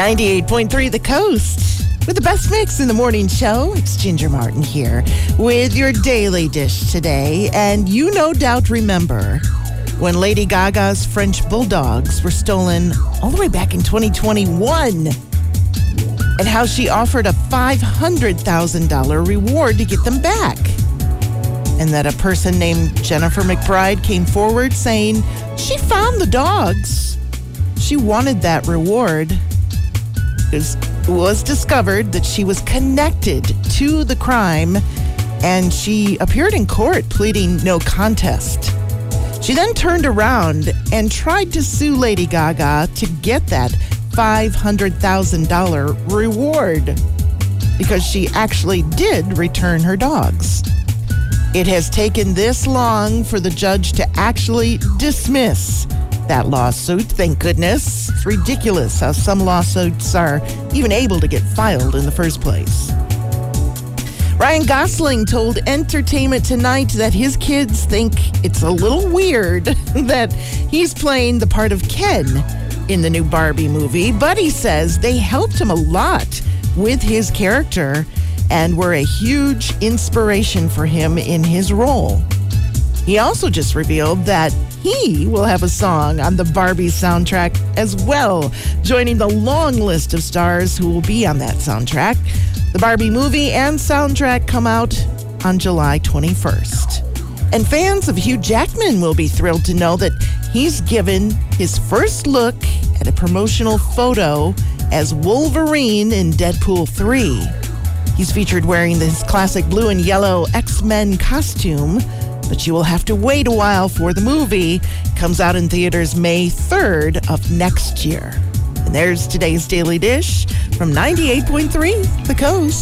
98.3 The Coast. With the best mix in the morning show, it's Ginger Martin here with your daily dish today. And you no doubt remember when Lady Gaga's French bulldogs were stolen all the way back in 2021 and how she offered a $500,000 reward to get them back. And that a person named Jennifer McBride came forward saying she found the dogs. She wanted that reward. It was discovered that she was connected to the crime and she appeared in court pleading no contest. She then turned around and tried to sue Lady Gaga to get that $500,000 reward because she actually did return her dogs. It has taken this long for the judge to actually dismiss that lawsuit. Thank goodness. It's ridiculous how some lawsuits are even able to get filed in the first place. Ryan Gosling told Entertainment Tonight that his kids think it's a little weird that he's playing the part of Ken in the new Barbie movie, but he says they helped him a lot with his character and were a huge inspiration for him in his role. He also just revealed that he will have a song on the Barbie soundtrack as well, joining the long list of stars who will be on that soundtrack. The Barbie movie and soundtrack come out on July 21st. And fans of Hugh Jackman will be thrilled to know that he's given his first look at a promotional photo as Wolverine in Deadpool 3. He's featured wearing this classic blue and yellow X Men costume, but you will have to wait a while for the movie. Comes out in theaters May 3rd of next year. And there's today's Daily Dish from 98.3 The Coast.